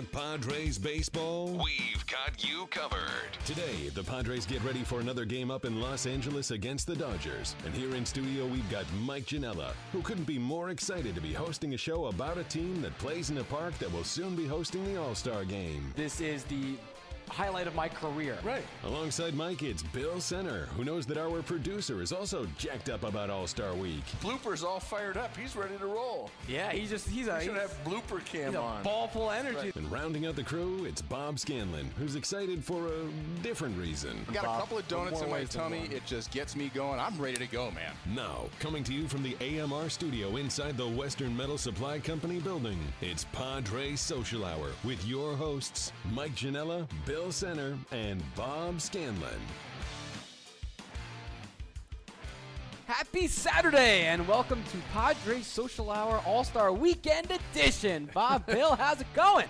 Talk Padres baseball? We've got you covered. Today, the Padres get ready for another game up in Los Angeles against the Dodgers. And here in studio, we've got Mike Janella, who couldn't be more excited to be hosting a show about a team that plays in a park that will soon be hosting the All Star game. This is the highlight of my career. Right. Alongside Mike, it's Bill Center, who knows that our producer is also jacked up about All Star Week. Blooper's all fired up. He's ready to roll. Yeah, he's just he's a, He should he's, have blooper cam he's a on. ball full of energy. And rounding out the crew, it's Bob Scanlon, who's excited for a different reason. I got a couple of donuts in my tummy. It just gets me going. I'm ready to go, man. Now, coming to you from the AMR studio inside the Western Metal Supply Company building, it's Padre Social Hour with your hosts, Mike Janella, Bill Center, and Bob Scanlon. Happy Saturday and welcome to Padres Social Hour All Star Weekend Edition. Bob, Bill, how's it going?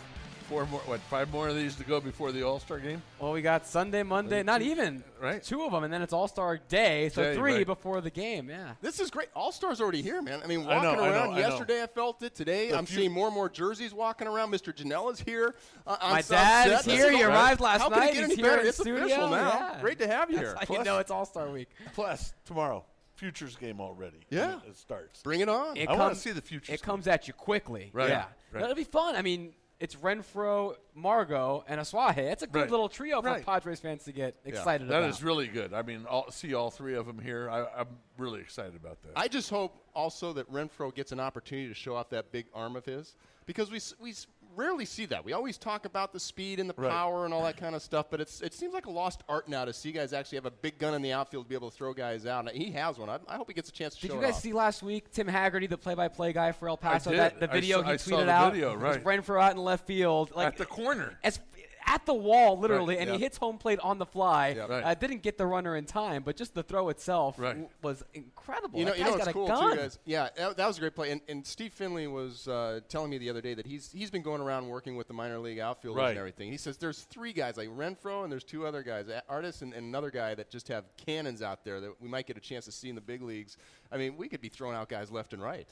Four more, what, five more of these to go before the All Star game? Well, we got Sunday, Monday, not even Right. two of them, and then it's All Star Day, so Day, three right. before the game. Yeah. This is great. All Stars already here, man. I mean, walking I know, around I know. yesterday, I, felt it. Today, The I'm few- seeing more and more jerseys walking around. Mr. Janela's here. Uh, My dad Set. is This here. He all- arrived last How night. Can it get He's any better? It's studio. official now. Yeah. Great to have you here. That's how you know it's All Star Week. Plus, tomorrow, Futures game already. Yeah. It starts. Bring it on. It I wanna comes- see the futures It game. comes at you quickly. Right, Yeah. right. It'll be fun. I mean, it's Renfroe, Margot, and Asuaje. It's a good Right. little trio for Right. Padres fans to get excited That about. That is really good. I mean, all, see all three of them here. I, I'm really excited about that. I just hope also that Renfroe gets an opportunity to show off that big arm of his because we we s- rarely see that. We always talk about the speed and the Right. power and all that kind of stuff, but it's it seems like a lost art now to see guys actually have a big gun in the outfield to be able to throw guys out. And he has one. I, I hope he gets a chance to Did show Did you guys off. see last week Tim Hagerty, the play-by-play guy for El Paso? did. That the I video saw- he I saw tweeted the out video, was right. Renfroe out in left field, like At the corner. as at the wall, literally, Right, and yeah. he hits home plate on the fly. Yeah. Right. Uh, didn't get the runner in time, but just the throw itself Right. w- was incredible. You know, that you know guy's what's got a cool gun. too, guys. Yeah, that, that was a great play. And, and Steve Finley was uh, telling me the other day that he's he's been going around working with the minor league outfielders Right. and everything. He says there's three guys like Renfroe and there's two other guys, a- artists and, and another guy that just have cannons out there that we might get a chance to see in the big leagues. I mean, we could be throwing out guys left and right.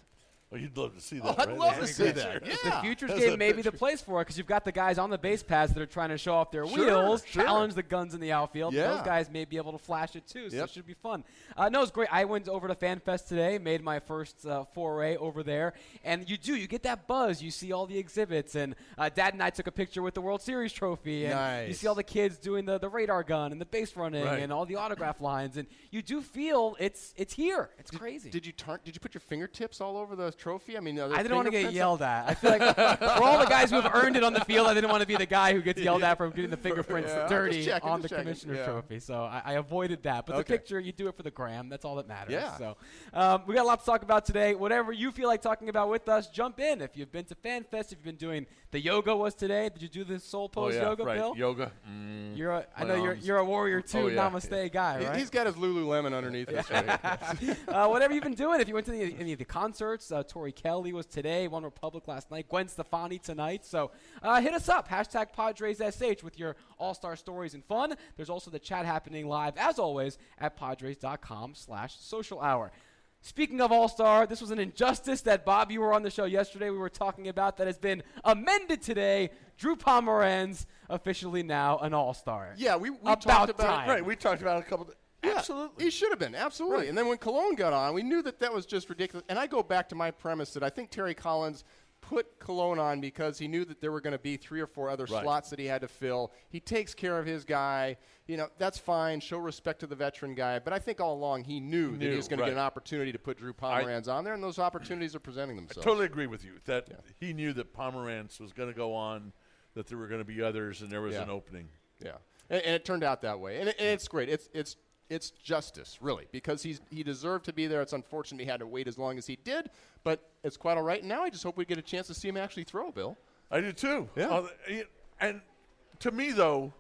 Well, you'd love to see that. Oh, I'd right? love That'd to see great. that. The futures That's game a may be the place for it because you've got the guys on the base paths that are trying to show off their Sure, wheels, sure. challenge the guns in the outfield. Yeah. Those guys may be able to flash it too, so Yep. it should be fun. Uh, no, it's great. I went over to FanFest today, made my first uh, foray over there, and you do you get that buzz. You see all the exhibits, and uh, Dad and I took a picture with the World Series trophy, and you see all the kids doing the, the radar gun and the base running Right. and all the autograph lines, and you do feel it's it's here. It's crazy. Did you tar- did you put your fingertips all over the trophy? I mean, I didn't want to get yelled at. I feel like for all the guys who have earned it on the field, I didn't want to be the guy who gets yelled at for getting the fingerprints Yeah, dirty checking, on the checking. commissioner Yeah. trophy. So I, I avoided that. But the picture, you do it for the gram. That's all that matters. Yeah. So um, we got a lot to talk about today. Whatever you feel like talking about with us, jump in. If you've been to FanFest, if you've been doing the yoga was today. Did you do the soul Oh, pose yeah, yoga, right. Bill? Yoga. Mm. You're a, I know you're you're a warrior too, Oh, yeah. namaste guy, right? He's got his Lululemon underneath this. Right? uh, whatever you've been doing. If you went to the, any of the concerts, uh, Tori Kelly was today, One Republic last night, Gwen Stefani tonight. So uh, hit us up, hashtag PadresSH with your all-star stories and fun. There's also the chat happening live, as always, at Padres.com slash social hour. Speaking of All Star, this was an injustice that Bob, you were on the show yesterday. We were talking about that has been amended today. Drew Pomeranz officially now an All Star. Yeah, we, we About talked about time. it. Right. We talked about it a couple. Of, Yeah, absolutely. He should have been, absolutely. Right. And then when Colon got on, we knew that that was just ridiculous. And I go back to my premise that I think Terry Collins put Colon on because he knew that there were going to be three or four other Right. slots that he had to fill. He takes care of his guy. You know, that's fine. Show respect to the veteran guy. But I think all along he knew, that he was going right. to get an opportunity to put Drew Pomeranz on there, and those opportunities are presenting themselves. I totally agree with you that he knew that Pomeranz was going to go on, that there were going to be others, and there was Yeah. an opening. Yeah, and, and it turned out that way, and, it, and it's great. It's it's it's justice, really, because he's he deserved to be there. It's unfortunate he had to wait as long as he did, but it's quite all right. Now I just hope we get a chance to see him actually throw, Bill. I do too. Yeah. Uh, and to me, though,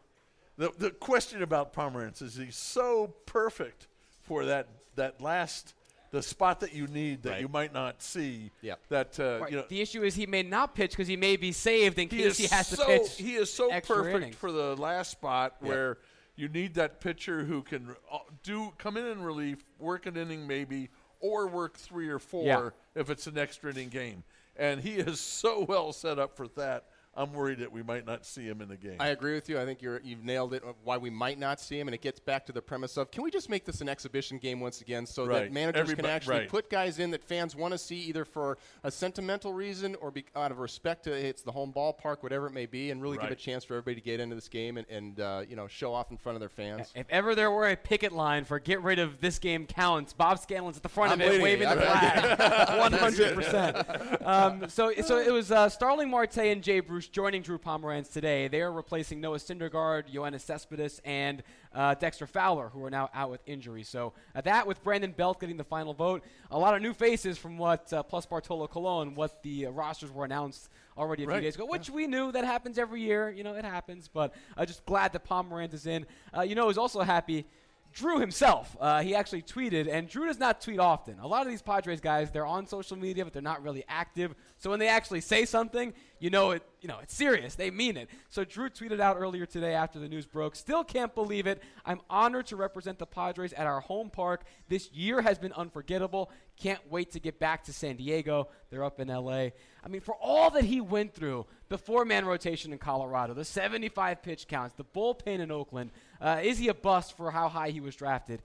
the the question about Pomeranz is he's so perfect for that that last the spot that you need that Right. you might not see. Yeah. That uh, Right. you know. the issue is he may not pitch because he may be saved in he case he has so to pitch. he is so perfect innings. for the last spot where you need that pitcher who can uh, do come in in relief, work an inning maybe, or work three or four Yeah. if it's an extra inning game. And he is so well set up for that. I'm worried that we might not see him in the game. I agree with you. I think you're, you've nailed it. Why we might not see him, and it gets back to the premise of can we just make this an exhibition game once again, so that Right. managers can actually right. put guys in that fans want to see, either for a sentimental reason or be, out of respect to it's the home ballpark, whatever it may be, and really give a chance for everybody to get into this game and, and uh, you know show off in front of their fans. If ever there were a picket line for get rid of this game counts, Bob Scanlon's at the front I'm of it waiting. waving the flag. One hundred percent. Um, So, so it was uh, Starling Marte and Jay Bruce joining Drew Pomeranz today. They are replacing Noah Syndergaard, Yoenis Cespedes, and uh, Dexter Fowler, who are now out with injury. So uh, that with Brandon Belt getting the final vote, a lot of new faces from what uh, plus Bartolo Colon, what the uh, rosters were announced already a few days ago, which we knew that happens every year. You know, it happens. But uh, just glad that Pomeranz is in. Uh, you know, I was also happy. Drew himself, uh, he actually tweeted, and Drew does not tweet often. A lot of these Padres guys, they're on social media, but they're not really active. So when they actually say something, you know it. You know it's serious. They mean it. So Drew tweeted out earlier today after the news broke. Still can't believe it. I'm honored to represent the Padres at our home park. This year has been unforgettable. Can't wait to get back to San Diego. They're up in LA. I mean, for all that he went through, the four-man rotation in Colorado, the 75 pitch counts, the bullpen in Oakland. Uh, is he a bust for how high he was drafted?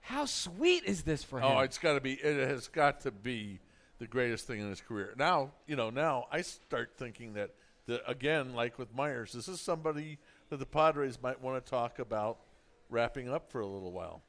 How sweet is this for him? Oh, it's got to be. It has got to be the greatest thing in his career. Now, you know, now I start thinking that, that again, like with Myers, this is somebody that the Padres might want to talk about wrapping up for a little while.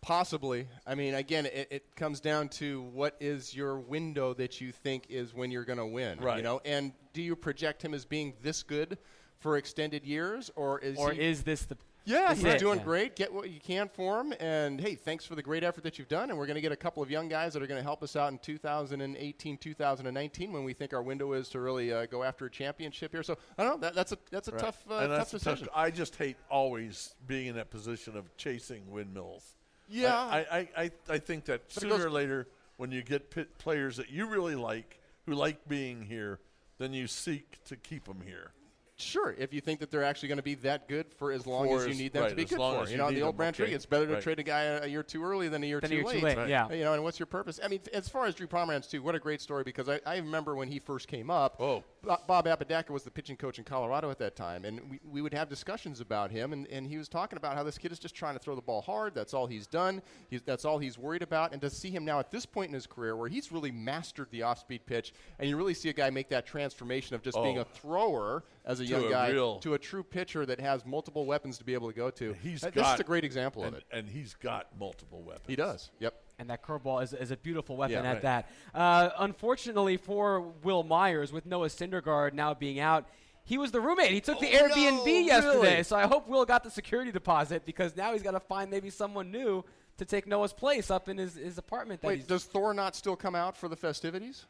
Possibly. I mean, again, it, it comes down to what is your window that you think is when you're going to win, You know, and do you project him as being this good for extended years, or is or he, is this the Yeah, he's it? doing Yeah. great. Get what you can for him, and hey, thanks for the great effort that you've done. And we're going to get a couple of young guys that are going to help us out in 2018, 2019, when we think our window is to really uh, go after a championship here. So I don't know. That, that's a that's a Right. tough uh, tough that's a tough- decision. I just hate always being in that position of chasing windmills. Yeah. I, I, I, I think that But sooner goes- or later, when you get pit players that you really like, who like being here, then you seek to keep them here. Sure, if you think that they're actually going to be that good for as long For as you need them right, to be as good long for. as You you know, the old them, branch okay. it's better to Right. trade a guy a, a year too early than a year Than too a year too late. late, yeah. You know, and what's your purpose? I mean, as far as Drew Pomeranz too, what a great story because I, I remember when he first came up. Oh. Bo- Bob Apodaca was the pitching coach in Colorado at that time, and we, we would have discussions about him, and, and he was talking about how this kid is just trying to throw the ball hard. That's all he's done. He's, that's all he's worried about. And to see him now at this point in his career where he's really mastered the off-speed pitch, and you really see a guy make that transformation of just being Oh. a thrower as a To young a guy real- to a true pitcher that has multiple weapons to be able to go to. He's Uh, this is a great example and, of it. and he's got multiple weapons. He does. Yep. And that curveball is, is a beautiful weapon Yeah, at right. that. Uh, unfortunately for Wil Myers, with Noah Syndergaard now being out, he was the roommate. He took the Oh, Airbnb no, yesterday, really? so I hope Wil got the security deposit because now he's got to find maybe someone new to take Noah's place up in his, his apartment. That he's Wait, does Thor not still come out for the festivities?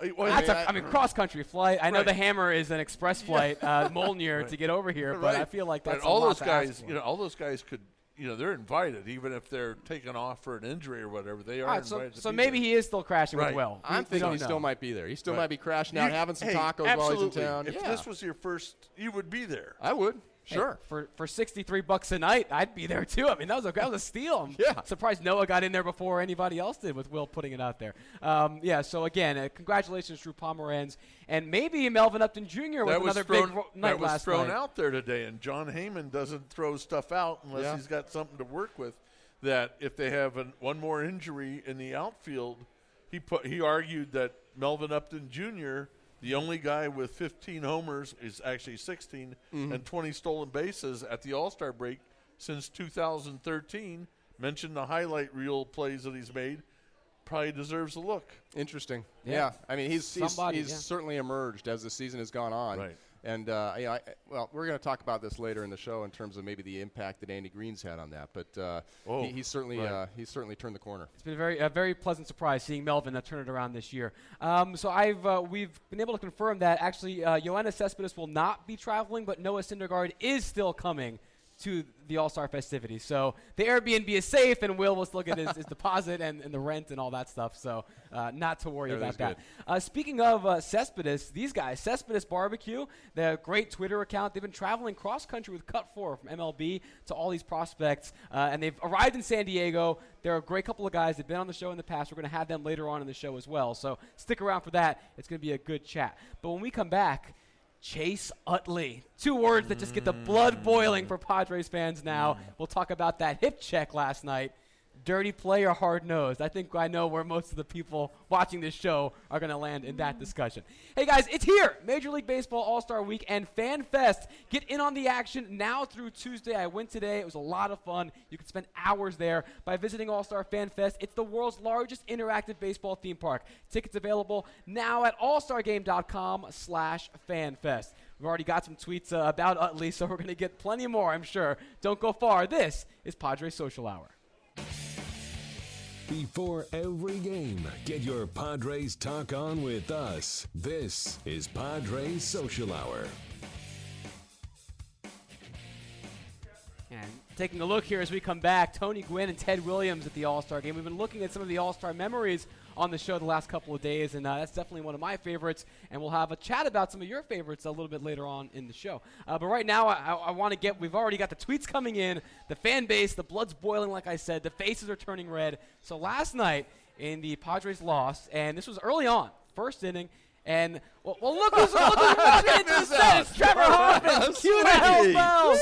Uh, well, That's he- a, I mean, cross country flight. I know the Hammer is an express flight, uh, Mjolnir, to get over here, but I feel like Right, that's a all lot those to ask guys. for. You know, all those guys could. You know, they're invited, even if they're taken off for an injury or whatever. They are All right, so, invited. to so be maybe there. he is still crashing Right. with Wil. I'm we thinking don't he know. still might be there. He still Right. might be crashing out, You- having some hey, tacos absolutely. while he's in town. If yeah. this was your first, you would be there. I would. Hey, Sure. for for 63 bucks a night, I'd be there too. I mean, that was a, that was a steal. I'm Yeah. surprised Noah got in there before anybody else did with Wil putting it out there. Um, yeah, so again, uh, congratulations, Drew Pomeranz. And maybe Melvin Upton Jr. with that another thrown, big ro- night that was last thrown night. out there today, and Jon Heyman doesn't throw stuff out unless Yeah. he's got something to work with. That if they have an, one more injury in the outfield, he put he argued that Melvin Upton Jr. The only guy with 15 homers is actually 16 Mm-hmm. and 20 stolen bases at the All Star break since 2013. Mentioned the highlight reel plays that he's made. Probably deserves a look. Interesting. Yeah. Yeah. I mean, he's he's, he's yeah. certainly emerged as the season has gone on. Right. And uh, you know, I, well, we're going to talk about this later in the show in terms of maybe the impact that Andy Green's had on that. But uh, Oh, he, he's certainly right. uh, he's certainly turned the corner. It's been a very a very pleasant surprise seeing Melvin uh, turn it around this year. Um, so I've uh, we've been able to confirm that actually uh, Yoenis Cespedes will not be traveling, but Noah Syndergaard is still coming to the All Star festivities. So the Airbnb is safe, and Wil will still get his, his deposit and, and the rent and all that stuff. So uh, not to worry about that. Uh, speaking of uh, Cespedes, these guys, Cespedes Barbecue, the great Twitter account, they've been traveling cross country with Cut 4 from MLB to all these prospects, uh, and they've arrived in San Diego. They're a great couple of guys. They've been on the show in the past. We're going to have them later on in the show as well. So stick around for that. It's going to be a good chat. But when we come back, Chase Utley. Two words that just get the blood boiling for Padres fans now. Mm. We'll talk about that hip check last night. Dirty play or hard nosed? I think I know where most of the people watching this show are going to land in that discussion. Hey guys, it's here. Major League Baseball All Star Week and Fan Fest. Get in on the action now through Tuesday. I went today. It was a lot of fun. You can spend hours there by visiting All Star Fan Fest. It's the world's largest interactive baseball theme park. Tickets available now at allstargame.com slash fanfest. We've already got some tweets uh, about Utley, so we're going to get plenty more, I'm sure. Don't go far. This is Padre Social Hour. Before every game, get your Padres talk on with us. This is Padres Social Hour. And taking a look here as we come back, Tony Gwynn and Ted Williams at the All Star game. We've been looking at some of the All Star memories on the show the last couple of days, and uh, that's definitely one of my favorites. And we'll have a chat about some of your favorites a little bit later on in the show. Uh, but right now, I, I, want to get, we've already got the tweets coming in, the fan base, the blood's boiling, like I said, the faces are turning red. So last night in the Padres lost, and this was early on, first inning. And well, well look who's look who's walking into the set. It's Trevor Hoffman. Cue the hell bells.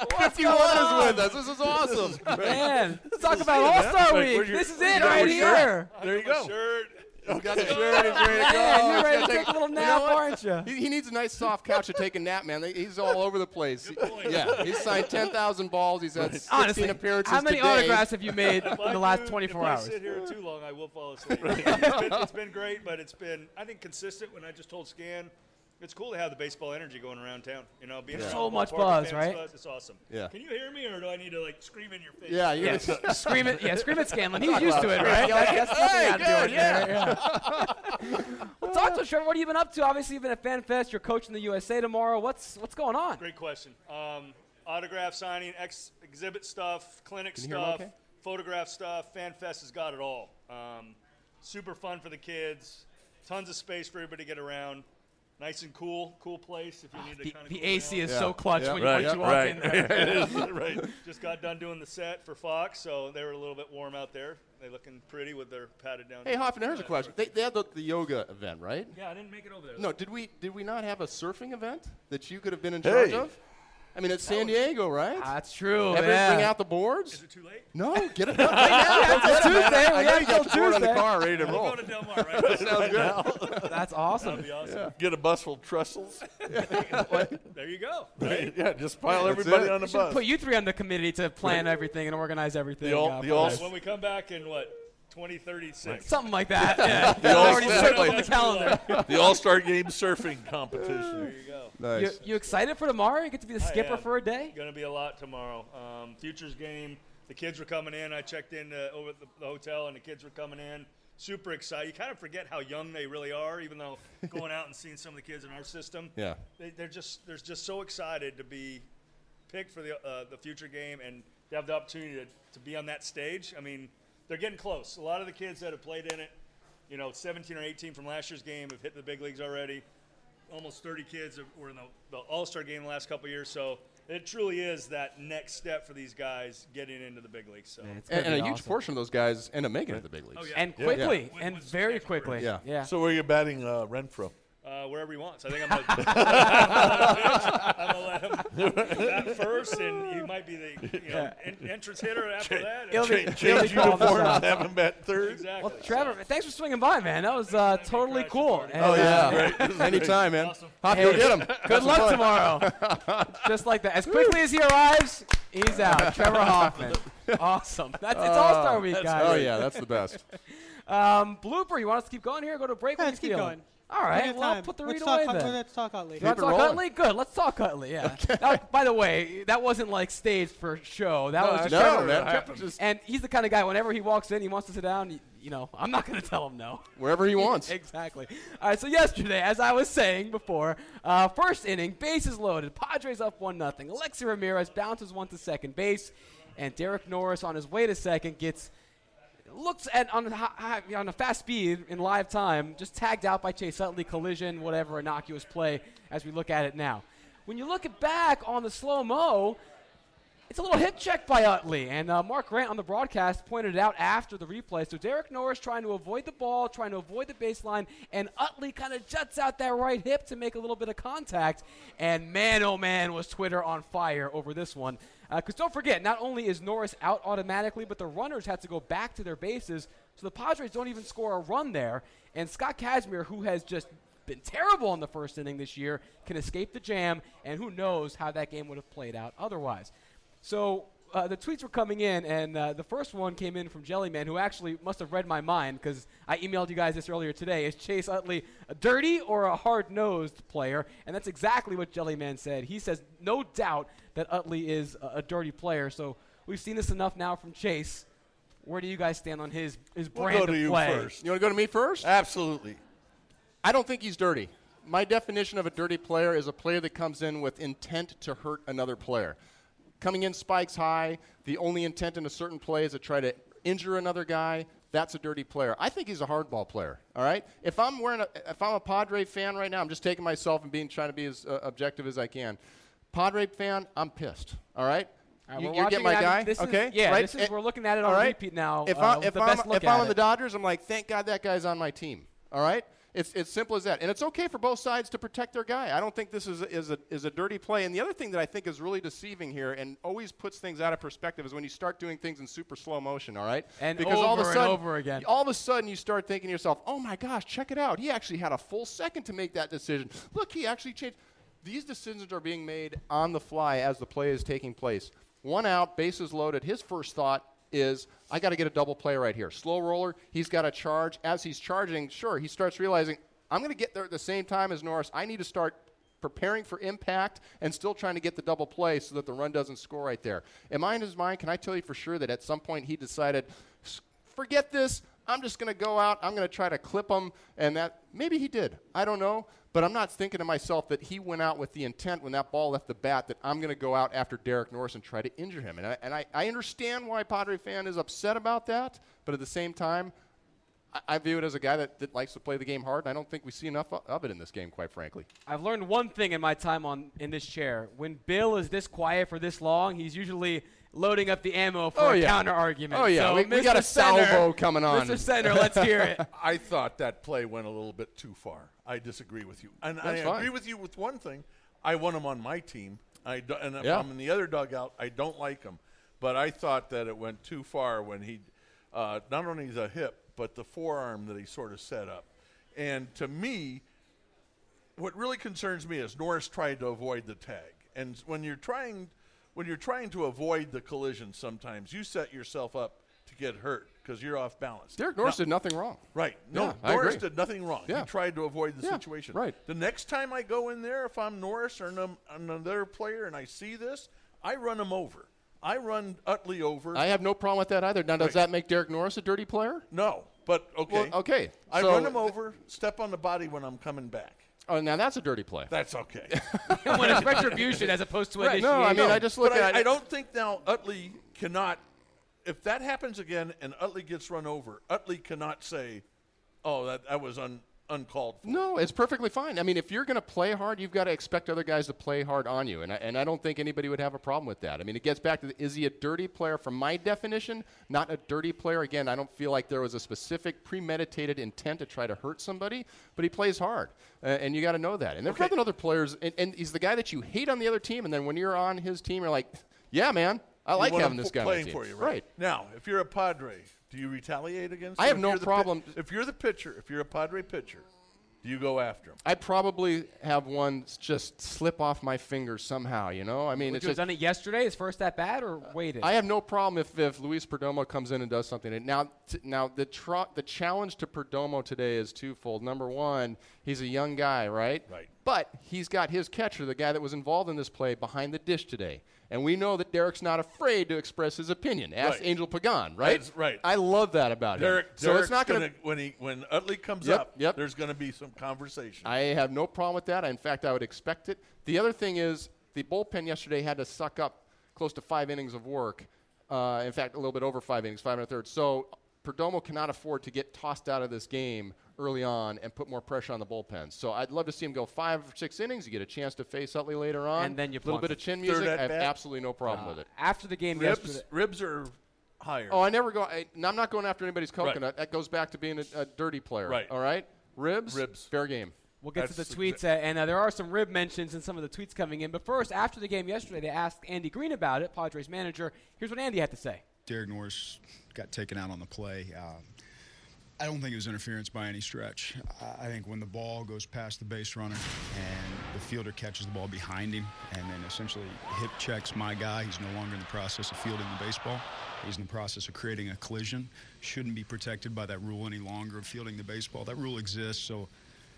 Hey guys, 51 is with us. This is awesome. Man, let's talk about All Star Wait, Week. where's your- This is it right your shirt? here. There you go. shirt. He's got the shirt. He's ready to go. Man, you're ready to gonna take a little you nap, know aren't you? He, he needs a nice soft couch to take a nap, man. He's all over the place. point. Yeah, he's signed 10,000 balls. He's had 16 Honestly, appearances how many today. autographs have you made in the last do- 24 if hours? I sit here too long, I will fall asleep. it's, been, it's been great, but it's been I think consistent. When I just told Scan, it's cool to have the baseball energy going around town. You know, being Yeah. So the much ballpark, buzz, right? Buzz, it's awesome. Yeah. Can you hear me, or do I need to like scream in your face? Yeah, you're Yeah, gonna- scream it. Yeah, scream at Scanlon. He's used to it, right? That's, that's Hey, out of the good, yeah. ordinary, yeah. well, talk to us, Trevor. What have you been up to? Obviously, you've been at Fan Fest. You're coaching the USA tomorrow. What's what's going on? Great question. Um, autograph signing, ex- exhibit stuff, clinic Can you hear him stuff, okay? photograph stuff. FanFest has got it all. Um, super fun for the kids. Tons of space for everybody to get around. Nice and cool, cool place if you need to The, kind of. the cool AC down. is Yeah. so clutch Yeah. when, you- Right, once yeah, you walk right. in there. right. Just got done doing the set for Fox, so they were a little bit warm out there. They looking pretty with their padded down. Hey, Hoffman, here's a question. They, they had the, the yoga event, right? Yeah, I didn't make it over there. No, did we did we not have a surfing event that you could have been in charge Hey. of? I mean, it's San Diego, right? That's true. Ever yeah. bring out the boards? Is it too late? No, get it done right now. Yeah, it's Tuesday. I We know got you got till the board on the car ready to We'll roll. go to Del Mar right now. Sounds good. That's awesome. That'd be awesome. Get a bus full of Trestles. There you go. yeah, just pile everybody it. on the bus. put you three on the committee to plan everything and organize everything. The all- uh, the all- When we come back in what 2036. Something like that. Yeah. all- already circled on the calendar. the All Star Game surfing competition. There you go. You, Nice. you excited for tomorrow? You get to be the skipper for a day? Going to be a lot tomorrow. Um, futures game. The kids were coming in. I checked in uh, over at the, the hotel, and the kids were coming in. Super excited. You kind of forget how young they really are, even though going out and seeing some of the kids in our system. Yeah. They, they're just they're just so excited to be picked for the uh, the future game and to have the opportunity to, to be on that stage. I mean, they're getting close. A lot of the kids that have played in it, you know, 17 or 18 from last year's game have hit the big leagues already. Almost 30 kids were in the, the All Star game the last couple of years. So it truly is that next step for these guys getting into the big leagues. So It's And, and be a huge portion of those guys end up making it to the big leagues. Oh, yeah. And quickly, Yeah. and With- with very quickly. Yeah. yeah. So where are you batting uh, Renfroe? Uh, wherever he wants. I think I'm gonna, I'm gonna let him bat first, and he might be the you know, en- entrance hitter after that. He'll be- Change, he'll be change calling the uniforms, shots. have him bat third. exactly. Well, Trevor, thanks for swinging by, man. That was uh, totally cool. party. And, Oh uh, yeah, anytime, man. Awesome. Hop, Hey, go get him. Good luck tomorrow. Just like that. As quickly as he arrives, he's out. Trevor Hoffman. Awesome. That's it's All Star Week, guys. Oh yeah, that's the best. Um, blooper, you want us to keep going here? Go to break. Yeah, What let's keep feeling? going. All We right. Well, I'll put the let's read talk, away then. Let's talk Utley. You want Keep to talk rolling. Utley? Good. Let's talk Utley. Yeah. That- by the way, that wasn't like staged for show. That was just no, Trevor. man. Trevor- Just- and he's the kind of guy. Whenever he walks in, he wants to sit down. You, you know, I'm not going to tell him no. Wherever he wants. exactly. All right, so yesterday, as I was saying before, uh, first inning, bases loaded. Padres up 1 0. Alexei Ramirez bounces one to second base, and Derek Norris on his way to second gets. Looks at on, high, on a fast speed in live time, just tagged out by Chase Utley, collision, whatever, innocuous play as we look at it now. When you look at back on the slow mo, it's a little hip check by Utley, and uh, Mark Grant on the broadcast pointed it out after the replay. So Derek Norris trying to avoid the ball, trying to avoid the baseline, and Utley kind of juts out that right hip to make a little bit of contact. And man, oh man, was Twitter on fire over this one. Because uh, don't forget, not only is Norris out automatically, but the runners had to go back to their bases, so the Padres don't even score a run there. And Scott Kazmir, who has just been terrible in the first inning this year, can escape the jam, and who knows how that game would have played out otherwise. So uh, the tweets were coming in, and uh, the first one came in from Jellyman, who actually must have read my mind because I emailed you guys this earlier today. Is Chase Utley a dirty or a hard nosed player? And that's exactly what Jellyman said. He says, no doubt that Utley is a, a, dirty player. So we've seen this enough now from Chase. Where do you guys stand on his, his brand we'll go to of you play? First. You want to go to me first? Absolutely. I don't think he's dirty. My definition of a dirty player is a player that comes in with intent to hurt another player coming in spikes high, the only intent in a certain play is to try to injure another guy, that's a dirty player. I think he's a hardball player. All right. If I'm wearing, a, if I'm a Padre fan right now, I'm just taking myself and being trying to be as uh, objective as I can. Padre fan, I'm pissed. All right. Right, you, you get my guy, this okay? Is, yeah, right? this is we're looking at it on right? repeat now. If, uh, I, if the I'm, best look if I'm on the. Dodgers, I'm like, thank God that guy's on my team. All right. It's, it's simple as that. And it's okay for both sides to protect their guy. I don't think this is, is, a, is a dirty play. And the other thing that I think is really deceiving here and always puts things out of perspective is when you start doing things in super slow motion, all right? And because over all of a and sudden, over again. All of a sudden you start thinking to yourself, oh my gosh, check it out. He actually had a full second to make that decision. Look, he actually changed. These decisions are being made on the fly as the play is taking place. One out, bases loaded. His first thought is I got to get a double play right here. Slow roller, he's got to charge. As he's charging, sure, he starts realizing I'm going to get there at the same time as Norris. I need to start preparing for impact and still trying to get the double play so that the run doesn't score right there. Am I in his mind? Can I tell you for sure that at some point he decided, forget this. I'm just going to go out. I'm going to try to clip him, and that maybe he did. I don't know, but I'm not thinking to myself that he went out with the intent when that ball left the bat that I'm going to go out after Derek Norris and try to injure him. And I, and I, I understand why Padre fan is upset about that, but at the same time, I view it as a guy that, that likes to play the game hard, and I don't think we see enough of it in this game, quite frankly. I've learned one thing in my time on in this chair. When Bill is this quiet for this long, he's usually loading up the ammo for oh, a yeah. counter argument. Oh yeah, so we, we got a Center, salvo coming on. Mr. Center, let's hear it. I thought that play went a little bit too far. I disagree with you, and That's I fine. agree with you with one thing. I want him on my team. I do, and if Yeah. I'm in the other dugout, I don't like him. But I thought that it went too far when he, uh, not only the hip, but the forearm that he sort of set up. And to me, what really concerns me is Norris tried to avoid the tag. And when you're trying, when you're trying to avoid the collision, sometimes you set yourself up to get hurt because you're off balance. Derek Norris Now- did nothing wrong. Right. No, Yeah, Norris did nothing wrong. Yeah. He tried to avoid the Yeah, situation. right. The next time I go in there, if I'm Norris or another player and I see this, I run him over. I run Utley over. I have no problem with that either. Now, does Right. that make Derek Norris a dirty player? no, but okay. Well, okay. I so- run him over, step on the body when I'm coming back. Oh, now that's a dirty play. That's okay. when it's retribution as opposed to Right, initiation. no, I mean, I just look but at I, it. I don't think now Utley cannot. If that happens again and Utley gets run over, Utley cannot say, "Oh, that that was un, uncalled for." No, it's perfectly fine. I mean, if you're going to play hard, you've got to expect other guys to play hard on you, and I, and I don't think anybody would have a problem with that. I mean, it gets back to the, is he a dirty player? From my definition, not a dirty player. Again, I don't feel like there was a specific premeditated intent to try to hurt somebody, but he plays hard, uh, and you got to know that. And there's Okay. other players, and, and he's the guy that you hate on the other team, and then when you're on his team, you're like, yeah, man, I You like having this guy playing team. for you, right? Now, if you're a Padre, do you retaliate against? I him? have If no you're pi- problem- if you're the pitcher, if you're a Padre pitcher, do you go after him? I probably have one just slip off my fingers somehow. You know, I mean, Would it's you have just, done it yesterday, his first at bat, or waited? I have no problem if, if Luis Perdomo comes in and does something. And now, t- now the tr- the challenge to Perdomo today is twofold. Number one, he's a young guy, right? Right. But he's got his catcher, the guy that was involved in this play, behind the dish today. And we know that Derek's not afraid to express his opinion. Ask Right. Angel Pagan, right? That's right. I love that about Derek, him. So Derek's it's not going gonna, when he when Utley comes Yep, up. yep. There's going to be some conversation. I have no problem with that. In fact, I would expect it. The other thing is the bullpen yesterday had to suck up close to five innings of work. Uh, in fact, a little bit over five innings, five and a third. So Perdomo cannot afford to get tossed out of this game early on and put more pressure on the bullpen. So I'd love to see him go five or six innings. You get a chance to face Utley later on. And then you a little bit of chin music. I have bat. absolutely no problem with it. After the game ribs yesterday. ribs are higher. Oh, I never go. I, I'm not going after anybody's coconut. That goes back to being a, a dirty player. Right. All right. Ribs. Ribs. Fair game. We'll get to the tweets, uh, and uh, there are some rib mentions in some of the tweets coming in. But first, after the game yesterday, they asked Andy Green about it, Padres manager. Here's what Andy had to say. Derek Norris got taken out on the play. Uh, I don't think it was interference by any stretch. I think when the ball goes past the base runner and the fielder catches the ball behind him and then essentially hip checks my guy, he's no longer in the process of fielding the baseball. He's in the process of creating a collision. Shouldn't be protected by that rule any longer of fielding the baseball. That rule exists so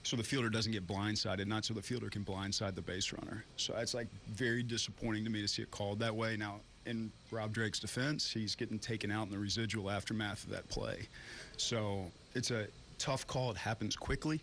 so the fielder doesn't get blindsided, not so the fielder can blindside the base runner. So it's like very disappointing to me to see it called that way. Now, in Rob Drake's defense, he's getting taken out in the residual aftermath of that play. So it's a tough call. It happens quickly.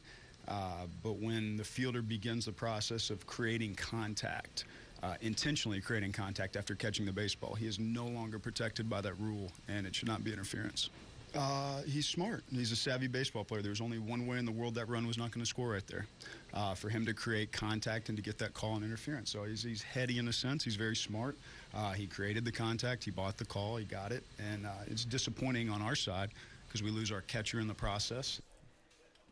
Uh, but when the fielder begins the process of creating contact, uh, intentionally creating contact after catching the baseball, he is no longer protected by that rule, and it should not be interference. Uh, he's smart. He's a savvy baseball player. There's only one way in the world that run was not going to score right there. Uh, for him to create contact and to get that call and interference. So he's, he's heady in a sense. He's very smart. Uh, he created the contact. He bought the call. He got it. And uh, it's disappointing on our side because we lose our catcher in the process.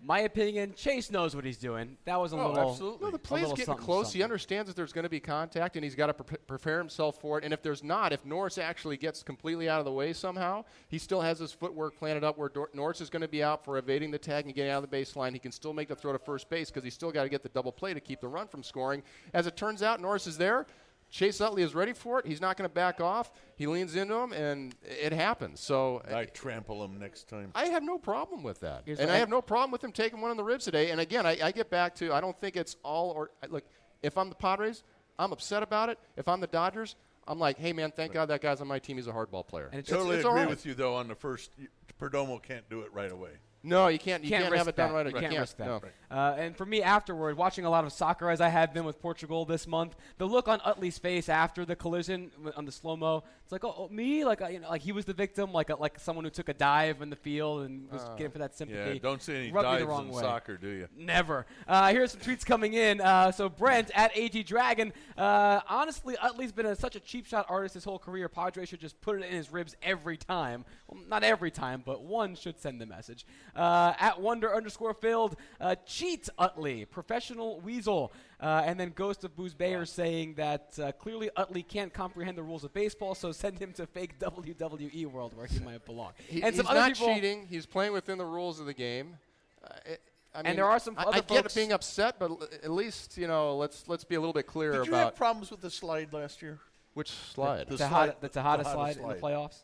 My opinion, Chase knows what he's doing. That was a Oh, little. absolutely. No, the a play's getting something, close. He understands that there's going to be contact, and he's got to pre- prepare himself for it. And if there's not, if Norris actually gets completely out of the way somehow, he still has his footwork planted up where Dor- Norris is going to be out for evading the tag and getting out of the baseline. He can still make the throw to first base because he's still got to get the double play to keep the run from scoring. As it turns out, Norris is there. Chase Utley is ready for it. He's not going to back off. He leans into him, and it happens. So I trample him next time. I have no problem with that, Here's and I I- have no problem with him taking one on the ribs today. And again, I, I get back to I don't think it's all or I- look. If I'm the Padres, I'm upset about it. If I'm the Dodgers, I'm like, hey man, thank God that guy's on my team. He's a hardball player. And it's- totally it's all agree right. with you though on the first. Perdomo can't do it right away. No, you can't. You can't, can't, have it done right. You You can't, can't risk that. no. Uh, and for me, afterward, watching a lot of soccer as I have been with Portugal this month, the look on Utley's face after the collision on the slow mo, it's like, oh, oh, me, like uh, you know, like he was the victim, like a, like someone who took a dive in the field and was getting for that sympathy. Yeah, don't see any Rubbed me dives the wrong in way. soccer, do you? Never. Uh, here's some tweets coming in. Uh, so Brent at AG Dragon. Uh, honestly, Utley's been a, such a cheap shot artist his whole career. Padre should just put it in his ribs every time. Well, not every time, but one should send the message. Uh, at Wonder underscore filled. Uh, cheat Utley, professional weasel. Uh, and then Ghost of Booze Bayer saying that uh, clearly Utley can't comprehend the rules of baseball, so send him to fake WWE world where he might belong. He- and he's other not people, cheating. He's playing within the rules of the game. Uh, it- I mean, there are some I, other I get folks- being upset, but l- at least you know, let's let's be a little bit clearer about. Did you have problems with the slide last year? which slide. the Tejada, slide- the Tejada Tejada slide, in the playoffs.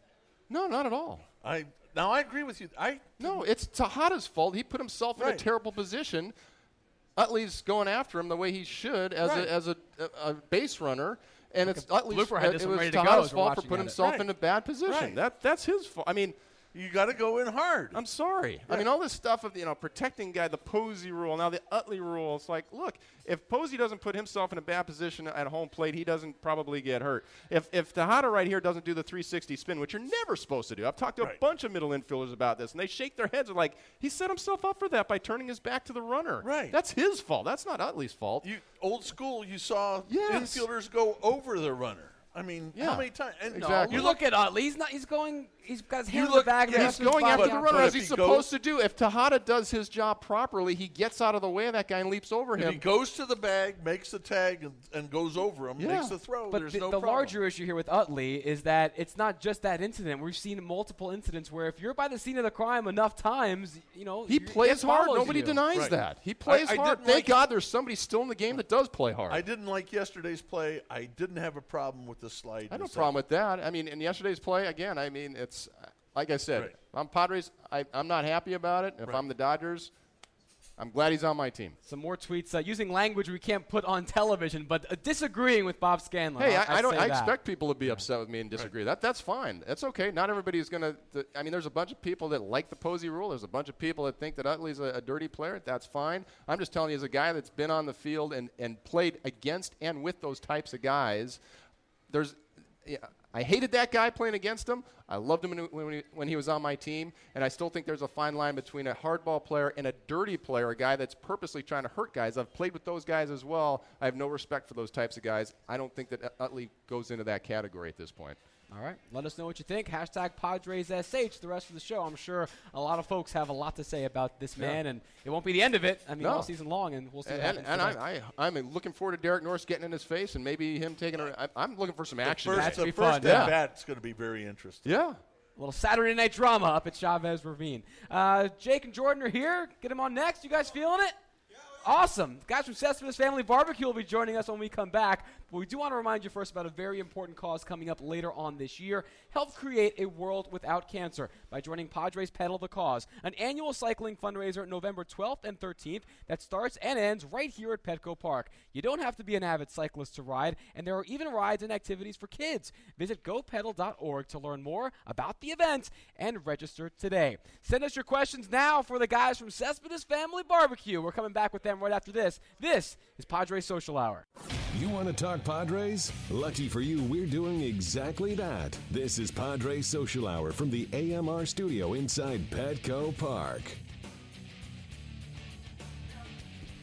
no, not at all. I now I agree with you. I No, it's Tejada's fault. He put himself in a terrible position. Utley's going after him the way he should as Right. a as a, a, a base runner, and it's Utley's Blooper had uh, it was ready Tejada's fault for putting himself Right. in a bad position. Right. That that's his fault. I mean, you got to go in hard. I'm sorry. I mean, all this stuff of you know protecting guy, the Posey rule, now the Utley rule. It's like, look, if Posey doesn't put himself in a bad position at home plate, he doesn't probably get hurt. If if Tejada right here doesn't do the 360 spin, which you're never supposed to do, I've talked to a bunch of middle infielders about this, and they shake their heads. They're like, he set himself up for that by turning his back to the runner. Right. That's his fault. That's not Utley's fault. you old school. You saw Yes. infielders go over the runner. I mean, Yeah. how many times? And Exactly. You look at Utley. He's not. He's going. He's got his hand in the bag. yeah, and He's going after the runner as he's he goes- supposed to do. If Tejada does his job properly, he gets out of the way of that guy and leaps over If him. he goes to the bag, makes the tag, and, and goes over him, Yeah. makes the throw. But There's the, no the problem. larger issue here with Utley is that it's not just that incident. We've seen multiple incidents where if you're by the scene of the crime enough times, you know He plays it hard. Nobody you. denies Right. that. He plays I hard. Thank like- God there's somebody still in the game that does play hard. I didn't like yesterday's play. I didn't have a problem with the slide. I have no in the problem with that. I mean, in yesterday's play, again, I mean, it's uh, like I said, Right. I'm Padres. I, I'm not happy about it. If Right. I'm the Dodgers, I'm glad he's on my team. Some more tweets uh, using language we can't put on television, but uh, disagreeing with Bob Scanlon. Hey, I'll- I, I don't. say I that. expect people to be upset with me and disagree. That that's fine. That's okay. Not everybody's gonna. th- I mean, there's a bunch of people that like the Posey rule. There's a bunch of people that think that Utley's a, a dirty player. That's fine. I'm just telling you, as a guy that's been on the field and and played against and with those types of guys, there's. Yeah, I hated that guy playing against him. I loved him when, he, when he was on my team, and I still think there's a fine line between a hardball player and a dirty player, a guy that's purposely trying to hurt guys. I've played with those guys as well. I have no respect for those types of guys. I don't think that Utley goes into that category at this point. All right. Let us know what you think. Hashtag PadresSH the rest of the show. I'm sure a lot of folks have a lot to say about this man, and it won't be the end of it. I mean, No. all season long, and we'll see And, happens. and today. I, I, I'm looking forward to Derek Norris getting in his face and maybe him taking a. I, I'm looking for some action. First, That'd the be first fun, at yeah. bat's going to be very interesting. yeah. A little Saturday night drama up at Chavez Ravine. Uh, Jake and Jordan are here. Get them on next. You guys feeling it? Awesome. Guys from Cespedes Family Barbecue will be joining us when we come back. But we do want to remind you first about a very important cause coming up later on this year. Help create a world without cancer by joining Padres Pedal the Cause, an annual cycling fundraiser November 12th and 13th that starts and ends right here at Petco Park. You don't have to be an avid cyclist to ride, and there are even rides and activities for kids. Visit gopedal.org to learn more about the event and register today. Send us your questions now for the guys from Cespedes Family Barbecue. We're coming back with them right after this. This is Padres Social Hour. You want to talk Padres? Lucky for you, we're doing exactly that. This is Padres Social Hour from the AMR studio inside Petco Park.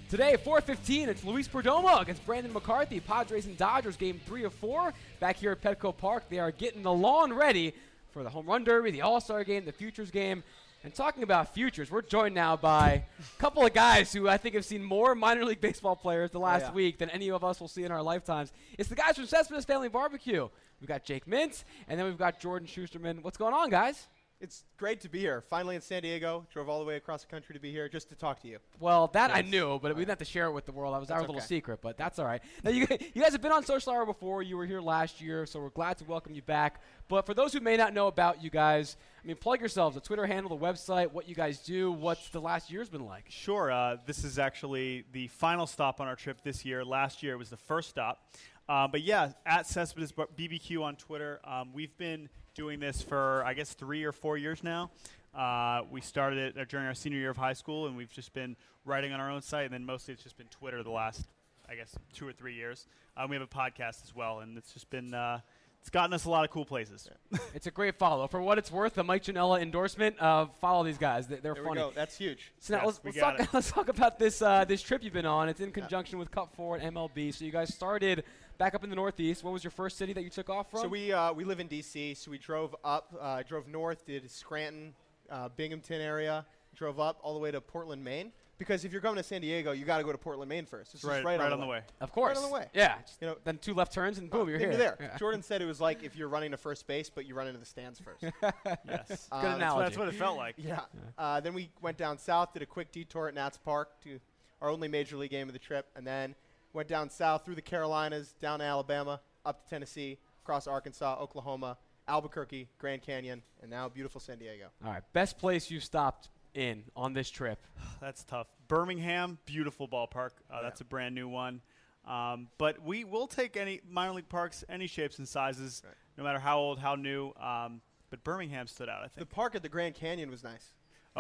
Today, 4:15, it's Luis Perdomo against Brandon McCarthy. Padres and Dodgers game three of four back here at Petco Park. They are getting the lawn ready for the home run derby, the All Star game, the Futures game. And talking about futures, we're joined now by a couple of guys who I think have seen more minor league baseball players the oh, last yeah. week than any of us will see in our lifetimes. It's the guys from Cespedes Family Barbecue. We've got Jake Mintz, and then we've got Jordan Schusterman. What's going on, guys? It's great to be here. Finally in San Diego. Drove all the way across the country to be here just to talk to you. Well, that I knew, but we didn't have to share it with the world. That was our That's little okay. secret, but that's all right. Now, you, you guys have been on Social Hour before. You were here last year, so we're glad to welcome you back. But for those who may not know about you guys, I mean, plug yourselves, the Twitter handle, the website, what you guys do, what's the last year's been like. Sure. Uh, this is actually the final stop on our trip this year. Last year was the first stop. Uh, but yeah, at Cespedes Bar- BBQ on Twitter. Um, we've been doing this for, I guess, three or four years now. Uh, we started it uh, during our senior year of high school, and we've just been writing on our own site, and then mostly it's just been Twitter the last, I guess, two or three years. Uh, we have a podcast as well, and it's just been, uh, it's gotten us a lot of cool places. It's a great follow. For what it's worth, the Mike Janella endorsement, uh, follow these guys. They- They're There funny. we go. That's huge. So now Yes, let's, we let's, got talk, it. let's talk about this uh, this trip you've been on. It's in conjunction with Cut4 and MLB. So you guys started back up in the Northeast. What was your first city that you took off from? So we uh, we live in D.C. So we drove up, uh, drove north, did Scranton, uh, Binghamton area, drove up all the way to Portland, Maine. Because if you're going to San Diego, you got to go to Portland, Maine first. It's just right, right, right on, the way. of course. Right on the way. Yeah. You know- then two left turns and boom, you're Then here. there. Yeah. Jordan said it was like if you're running to first base, but you run into the stands first. yes. Uh, Good That's what, analogy. that's what it felt like. Yeah. Uh, then we went down south, did a quick detour at Nats Park to our only major league game of the trip, and then went down south through the Carolinas, down to Alabama, up to Tennessee, across Arkansas, Oklahoma, Albuquerque, Grand Canyon, and now beautiful San Diego. All right. Best place you stopped in on this trip. That's tough. Birmingham, beautiful ballpark. Uh, That's a brand new one. Um, but we will take any minor league parks, any shapes and sizes, Right. no matter how old, how new. Um, but Birmingham stood out, I think. The park at the Grand Canyon was nice.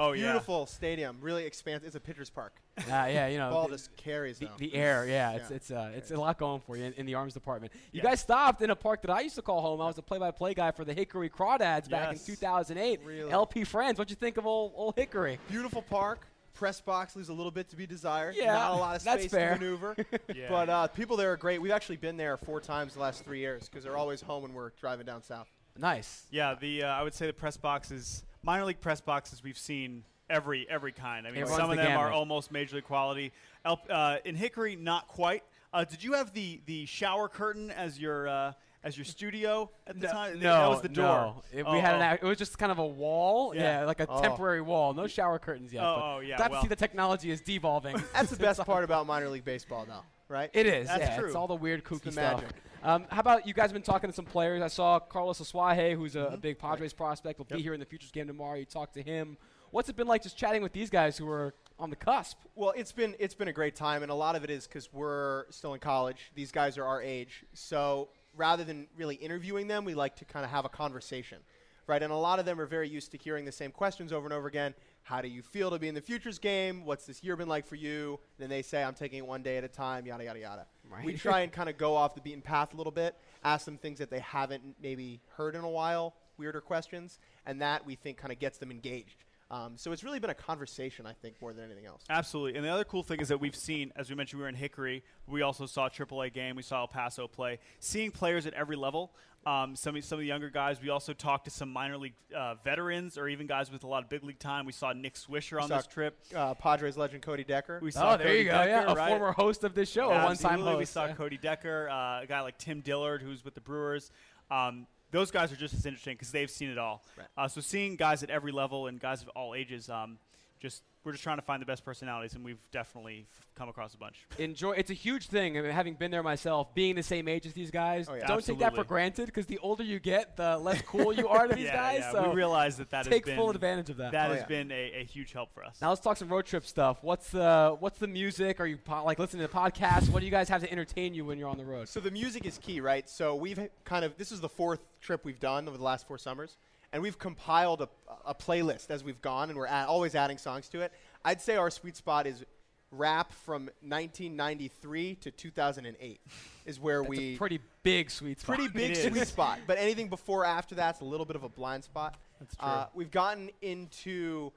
Oh yeah, Beautiful stadium, really expansive. It's a pitcher's park. Uh, yeah, you know. Ball the- just carries the, the air, yeah, it's Yeah. it's uh, it's a lot going for you in, in the arms department. You Yeah. guys stopped in a park that I used to call home. I was a play-by-play guy for the Hickory Crawdads back in 2008. Really? LP Frans, what'd you think of old, old Hickory? Beautiful park. Press box leaves a little bit to be desired. Yeah, Not a lot of that's space fair. to maneuver. Yeah. But uh, people there are great. We've actually been there four times the last three years because they're always home when we're driving down south. Nice. yeah. The uh, I would say the press boxes, minor league press boxes, we've seen every every kind. I mean, It runs some of the them are almost major league quality. El- uh, in Hickory, not quite. Uh, did you have the the shower curtain as your uh, as your studio at the time? No, that was the door. No. It, we Oh, had an. oh. ac- It was just kind of a wall. Yeah, Yeah. like a Oh. temporary wall. No shower curtains yet. Oh, but oh, yeah, Glad to see the technology is devolving. That's the best part about minor league baseball, though, right? It is. That's yeah, true. It's all the weird kooky the stuff. magic. Um, how about you guys have been talking to some players? I saw Carlos Asuaje, who's a, a Mm-hmm. big Padres prospect, will be here in the Futures game tomorrow. You talked to him. What's it been like just chatting with these guys who are on the cusp? Well, it's been it's been a great time, and a lot of it is because we're still in college. These guys are our age, so rather than really interviewing them, we like to kind of have a conversation, right? And a lot of them are very used to hearing the same questions over and over again. How do you feel to be in the futures game? What's this year been like for you? Then they say, I'm taking it one day at a time, yada yada yada. Right. We try and kind of go off the beaten path a little bit, ask them things that they haven't maybe heard in a while, weirder questions, and that we think kind of gets them engaged. Um, so it's really been a conversation, I think, more than anything else. Absolutely. And the other cool thing is that we've seen, as we mentioned, we were in Hickory. We also saw a AAA game. We saw El Paso play. Seeing players at every level. Um, some, of- some of the younger guys. We also talked to some minor league uh, veterans or even guys with a lot of big league time. We saw Nick Swisher on saw this trip. uh, Padres legend Cody Decker. We saw Oh, there Cody you go. Decker, yeah, a right? former host of this show, a one-time host. We saw Yeah. Cody Decker, uh, a guy like Tim Dillard, who's with the Brewers. Um, those guys are just as interesting because they've seen it all. Right. Uh, so seeing guys at every level and guys of all ages, um, just we're just trying to find the best personalities, and we've definitely f- come across a bunch. enjoy. It's a huge thing. I mean, having been there myself, being the same age as these guys, Oh, yeah. don't take that for granted because the older you get, the less cool you are to these yeah, guys. yeah. So we realize that that take has been full advantage of that. That Oh, has yeah. been a, a huge help for us. Now let's talk some road trip stuff. What's the what's the music? Are you po- like listening to podcasts? What do you guys have to entertain you when you're on the road? So the music is key, right? So we've kind of this is the fourth trip we've done over the last four summers, and we've compiled a, a playlist as we've gone, and we're a always adding songs to it. I'd say our sweet spot is rap from 1993 to 2008 is where That's we a pretty big sweet spot. pretty big sweet spot. But anything before or after that's a little bit of a blind spot. That's true. Uh, we've gotten into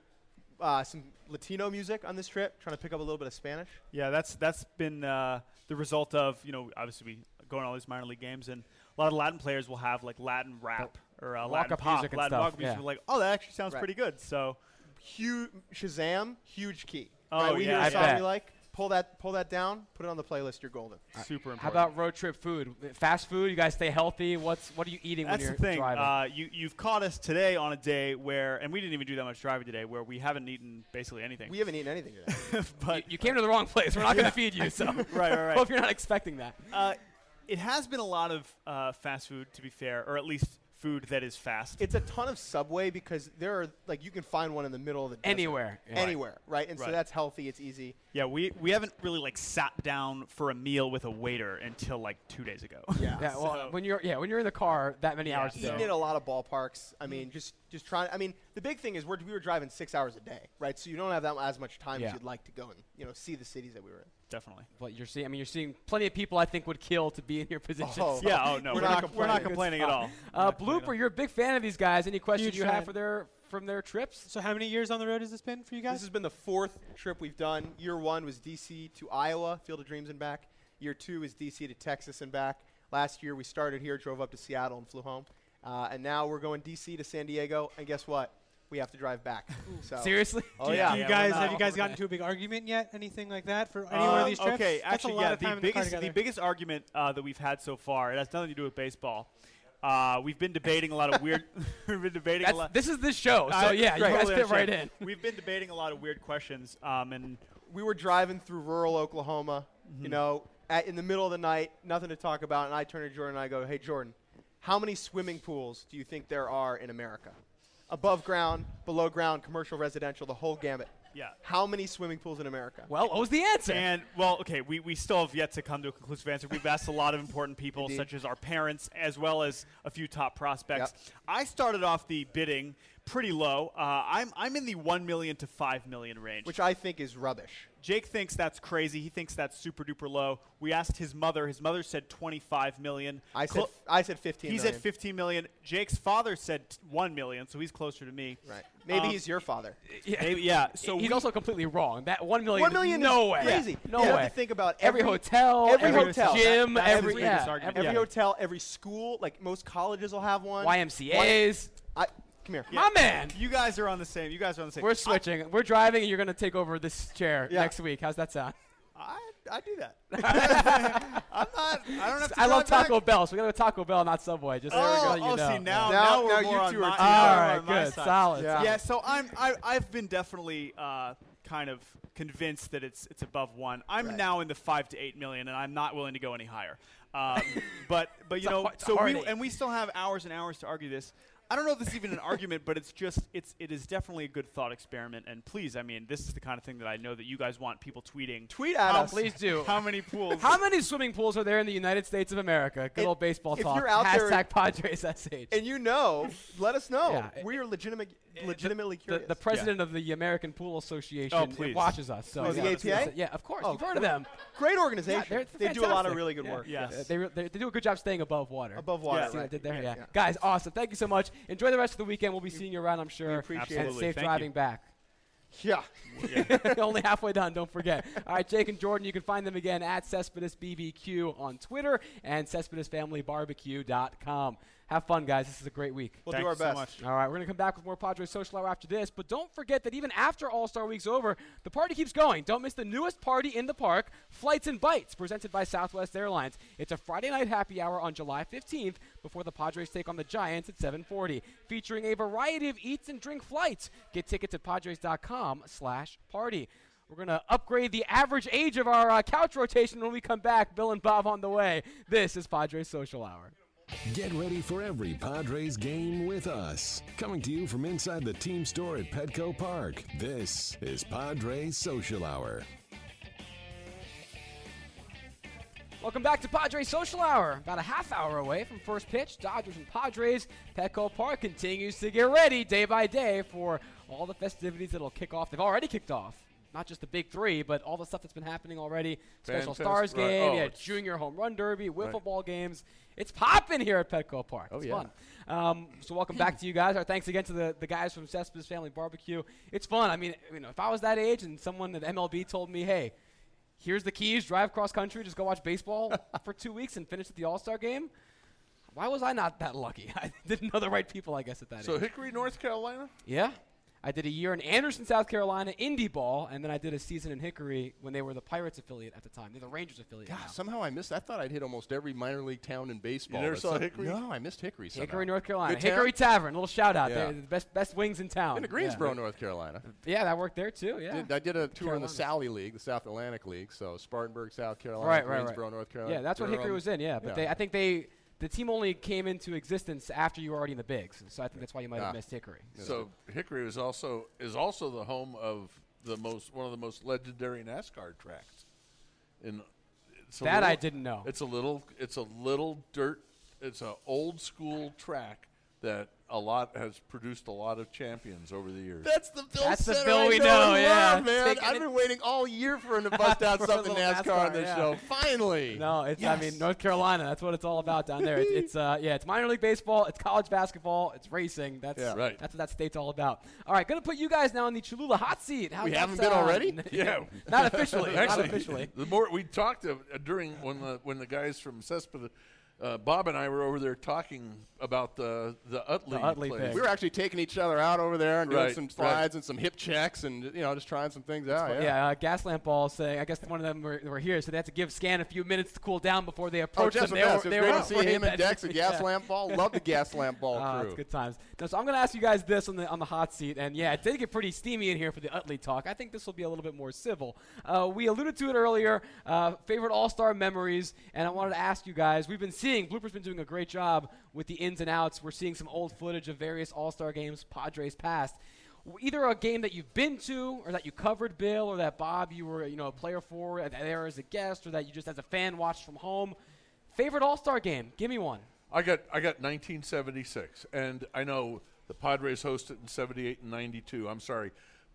uh, some Latino music on this trip, trying to pick up a little bit of Spanish. Yeah, that's that's been uh, the result of you know obviously we go on all these minor league games and a lot of Latin players will have like Latin rap or uh, Latin walk-up pop, music and Latin stuff, walk-up music. yeah. Like, oh, that actually sounds Right. pretty good. So Huge Shazam, huge key. Oh, right? We yeah, hear I a song bet. we like, pull that pull that down, put it on the playlist. You're golden. super important. How about road trip food? Fast food? You guys stay healthy? What's what are you eating That's when the you're thing. driving? Uh, you you've caught us today on a day where, and we didn't even do that much driving today, where we haven't eaten basically anything. We haven't eaten anything today. but you, you came to the wrong place. We're not going to feed you. So right, right, right. hope you're not expecting that. uh, it has been a lot of uh, fast food, to be fair, or at least food that is fast. it's a ton of Subway because there are like you can find one in the middle of the desert. Anywhere. Yeah. anywhere, right? And so that's healthy. It's easy. yeah, we we haven't really like sat down for a meal with a waiter until like two days ago. Yeah. Yeah, well, So- when you're yeah when you're in the car that many Yeah, hours a Eating day. at a lot of ballparks. I mm. mean, just just trying. I mean, the big thing is we're, we were driving six hours a day, right? So you don't have that as much time Yeah. as you'd like to go and you know see the cities that we were in. Definitely. But you're seeing, I mean, you're seeing plenty of people I think would kill to be in your position. Oh, So, Yeah. Oh no, We're we're, not not, we're not complaining. complaining at all. uh, We're not complaining at Blooper, you're a big fan of these guys. Any questions Huge you have fan. for their from their trips? So how many years on the road has this been for you guys? This has been the fourth trip we've done. Year one was DC to Iowa, Field of Dreams and back. Year two is DC to Texas and back. Last year we started here, drove up to Seattle and flew home, uh, and now we're going DC to San Diego. And guess what? We have to drive back. So Seriously? Oh yeah. do you Yeah, guys we're have you guys gotten into a big argument yet? Anything like that for any one Uh, of these trips? Okay, That's actually, yeah. The time in the biggest, the biggest argument uh, that we've had so far, it has nothing to do with baseball. Uh, we've been debating a lot of weird. we've been debating a lot. this is this show, so I- yeah, you guys totally fit right in. We've been debating a lot of weird questions, um, and we were driving through rural Oklahoma, Mm-hmm. you know, at, in the middle of the night, nothing to talk about, and I turn to Jordan and I go, "Hey, Jordan, how many swimming pools do you think there are in America? Above ground, below ground, commercial, residential, the whole gamut. yeah. How many swimming pools in America? Well, what was the answer? And well, okay, we, we still have yet to come to a conclusive answer. We've asked a lot of important people, Indeed. such as our parents, as well as a few top prospects. Yep. I started off the bidding pretty low. Uh, I'm I'm in the one million to five million range. Which I think is rubbish. Jake thinks that's crazy. He thinks that's super duper low. We asked his mother. His mother said 25 million. I said, Clo- I said 15 he's million. at 15 million. Jake's father said 1 million, so he's closer to me. Right. Maybe Um, he's your father. yeah. Maybe, yeah. So he's we- also completely wrong. That one million. One million no is way. crazy. No you way. have to think about every, every, hotel, every gym, hotel. That- that's every yeah, biggest argument. every every Yeah. hotel, every school, like most colleges will have one. YMCA's. I, come here. My man. You guys are on the same. You guys are on the same. We're switching. We're driving, and you're going to take over this chair Yeah. next week. How's that sound? I, I do that. I'm not. I don't have to. I love drive back. Taco Bell, so we got to go Taco Bell, not Subway. Just Oh, so you oh, know. see now, Now- now, we're now more you on two my, are now team. we're All on right, my good, solid. Yeah. Yeah, so I'm I, I've been definitely uh, kind of convinced that it's it's above one. I'm Right. now in the five to eight million, and I'm not willing to go any higher. Um, but but you know, hard- so we and we still have hours and hours to argue this. I don't know if this is even an argument, but it's just it's it is definitely a good thought experiment. And please, I mean, this is the kind of thing that I know that you guys want people tweeting. Tweet at how, us. Please do. How many pools? How many swimming pools are there in the United States of America? Good And old baseball if talk. you're out there- Hashtag Padres SH. And you know, let us know. Yeah. We are legitimate, legitimately the, curious. the president of the American Pool Association Oh, please. watches us. So Oh, the yeah, APA? Yeah, of course. Oh, You've heard of them. Great Yeah, organization. they're they do a lot of really good Yeah. work. Yeah. Uh, they, re- they, they do a good job staying above water. Above water, See what I right. did there? Yeah, Yeah. yeah. Guys, awesome. Thank you so much. Enjoy the rest of the weekend. We'll be seeing you around, I'm sure. appreciate and it. safe Thank driving you. back. Yeah. Only halfway done, don't forget. All right, Jake and Jordan, you can find them again at Cespedes BBQ on Twitter and CespedesFamilyBarbecue.com. Have fun, guys. This is a great week. We'll Thank do our you so best. much. All right, we're going to come back with more Padres Social Hour after this, but don't forget that even after All Star Week's over, the party keeps going. Don't miss the newest party in the park, Flights and Bites, presented by Southwest Airlines. It's a Friday night happy hour on July 15th before the Padres take on the Giants at 7:40, featuring a variety of eats and drink flights. Get tickets at padres.com/party. We're going to upgrade the average age of our uh, couch rotation when we come back. Bill and Bob on the way. This is Padres Social Hour. Get ready for every Padres game with us. Coming to you from inside the team store at Petco Park. This is Padres Social Hour. Welcome back to Padres Social Hour. About a half hour away from first pitch. Dodgers and Padres. Petco Park continues to get ready day by day for all the festivities that'll kick off. They've already kicked off. Not just the big three, but all the stuff that's been happening already. Special Stars right. game, Oh, yeah, Junior Home Run Derby, wiffle Right. ball games. It's popping here at Petco Park. Oh, it's yeah. fun. Um, so welcome back to you guys. Our thanks again to the, the guys from Cespedes Family Barbecue. It's fun. I mean, you know, if I was that age and someone at MLB told me, hey, here's the keys, drive cross country, just go watch baseball for two weeks and finish at the All Star game. Why was I not that lucky? I didn't know the right people, I guess, at that So age. So Hickory, North Carolina. yeah. I did a year in Anderson, South Carolina, indie ball, and then I did a season in Hickory when they were the Pirates affiliate at the time. They're the Rangers affiliate. God, now. somehow I missed. I thought I'd hit almost every minor league town in baseball. never saw Hickory? No, I missed Hickory. Somehow. Hickory, North Carolina. Good town? Hickory Tavern, little shout out. Yeah. They're the best best wings in town. Been to Yeah. Greensboro, North Carolina. Yeah, that worked there too. Yeah. Did, I did a tour in the Sally League, the South Atlantic League. So Spartanburg, South Carolina, right, right, Greensboro, right. North Carolina. Yeah, that's what Hickory was in. Yeah, but Yeah. they, I think they, the team only came into existence after you were already in the bigs. So I think that's why you might have Ah. missed Hickory. So Hickory is also is also the home of the most one of the most legendary NASCAR tracks. In it's a That I didn't know. It's a little it's a little dirt. It's an old school track that a lot has produced a lot of champions over the years. That's the Bill That's the Center Bill I we know, know, and yeah. love, man. Taking I've it- been waiting all year for him to bust out something NASCAR, NASCAR, on this yeah. show. Finally. No, it's I mean North Carolina. That's what it's all about down there. It's, it's uh yeah, it's minor league baseball, it's college basketball, it's racing. That's Yeah. Right. That's what that state's all about. All right, gonna put you guys now in the Cholula hot seat. How's We haven't been sound? already? Yeah. not officially. not officially. the more we talked uh, during when the when the guys from Cespedes, uh, Bob and I were over there talking about the the Utley, Utley place. thing. We were actually taking each other out over there and doing Right, some right. slides and some hip checks and you know just trying some things out. Yeah, Yeah. uh, Gaslamp Ball saying, I guess one of them were, were here, so they had to give Scan a few minutes to cool down before they Oh, approached Jeff them. Smith, They it were- was they great were to see him and that- Dex at yeah. Gaslamp Ball. Love the Gaslamp Ball Ah, crew. it's good times. No, so I'm going to ask you guys this on the on the hot seat, and yeah, it did get pretty steamy in here for the Utley talk. I think this will be a little bit more civil. Uh, we alluded to it earlier. Uh, favorite All Star memories, and I wanted to ask you guys. We've been seeing Blooper's been doing a great job with the ins and outs. We're seeing some old footage of various All Star games Padres past. Either a game that you've been to, or that you covered, Bill, or that Bob you were you know a player for there as a guest, or that you just as a fan watched from home. Favorite All Star game? Give me one. I got I got 1976, and I know the Padres hosted in 78 and 92. I'm sorry,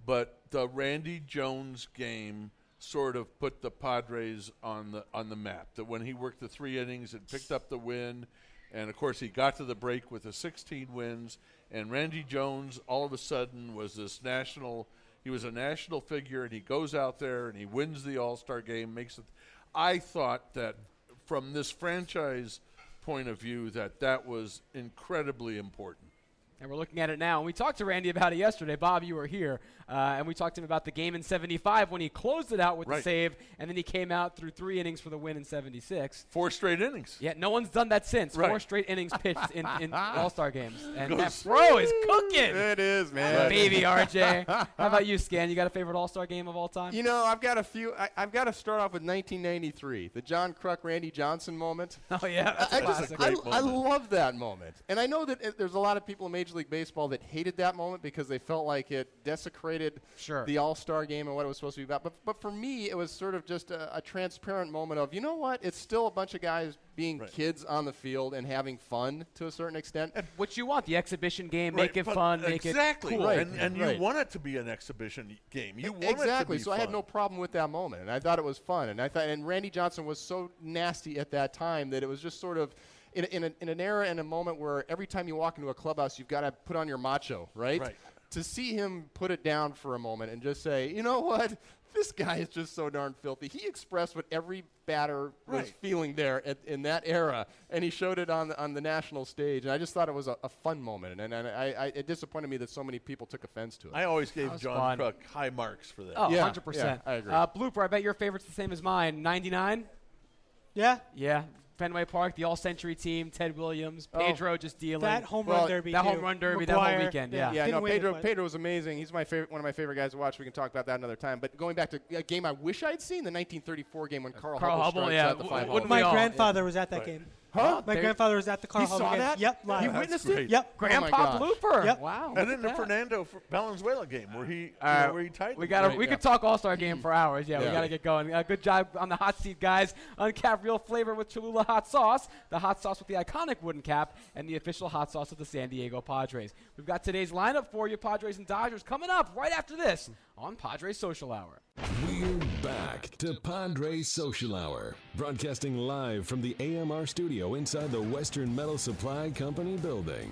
but the Randy Jones game sort of put the Padres on the on the map. That when he worked the three innings and picked up the win, and of course he got to the break with the 16 wins, and Randy Jones all of a sudden was this national. He was a national figure, and he goes out there and he wins the All Star game. Makes it. I thought that from this franchise point of view, that that was incredibly important. And we're looking at it now. And we talked to Randy about it yesterday. Bob, you were here. Uh, and we talked to him about the game in 75 when he closed it out with the save, and then he came out through three innings for the win in 76. Four straight innings. Yeah, no one's done that since. Four straight innings pitched in, in All Star games. And that Goes- pro is cooking. It is, man. Baby RJ. How about you, Scan? You got a favorite All Star game of all time? You know, I've got a few. I, I've got to start off with 1993, the John Kruk, Randy Johnson moment. oh, yeah. That's I, a I just, classic. I, Great I moment. love that moment, and I know that it, there's a lot of people in Major League Baseball that hated that moment because they felt like it desecrated Sure. the All Star game and what it was supposed to be about. But, but for me, it was sort of just a, a transparent moment of, you know what? It's still a bunch of guys being Right. kids on the field and having fun to a certain extent. And what you want, the exhibition game, make it but fun, make exactly. it cool. Right, And, and right. you want it to be an exhibition game. You want exactly. it to be so I had no problem with that moment, and I thought it was fun. And I thought, and Randy Johnson was so nasty at that time that it was just sort of. In, in, a, in an era and a moment where every time you walk into a clubhouse, you've got to put on your macho, right? Right. To see him put it down for a moment and just say, you know what? This guy is just so darn filthy. He expressed what every batter was Right. feeling there at, in that era, and he showed it on the, on the national stage. And I just thought it was a, a fun moment, and, and I, I, it disappointed me that so many people took offense to it. I always gave John fun. Kruk high marks for that. Oh, Yeah, 100%. yeah, I agree. Uh, Blooper, I bet your favorite's the same as mine. 99? Yeah, Yeah. Fenway Park, the All Century team, Ted Williams, Oh. Pedro just dealing. that home Well, run derby. that too. home run derby, that whole McGwire, weekend, yeah. Yeah, didn't no, win it, Pedro. Pedro was amazing. He's my favorite, one of my favorite guys to watch. We can talk about that another time. But going back to a game I wish I'd seen, the 1934 game when uh, Carl, Carl Hubbell, Hubbell, yeah, out the w- five wouldn't hole. My all- grandfather was at that Right. game. Huh? My There- grandfather was at the Carl He saw game. that? Yep, live. You That's witnessed great. it? Yep. Grandpa gosh. Blooper. Yep. Wow. And look then the. Fernando F- Valenzuela game where he, you Uh, know, where he tied we got to Right, we yeah. could talk All Star game for hours. Yeah, we got to get going. Uh, good job on the hot seat, guys. Uncap real flavor with Cholula hot sauce, the hot sauce with the iconic wooden cap, and the official hot sauce of the San Diego Padres. We've got today's lineup for you, Padres and Dodgers, coming up right after this on Padres Social Hour. We're back to Padres Social Hour, broadcasting live from the AMR studio inside the Western Metal Supply Company building.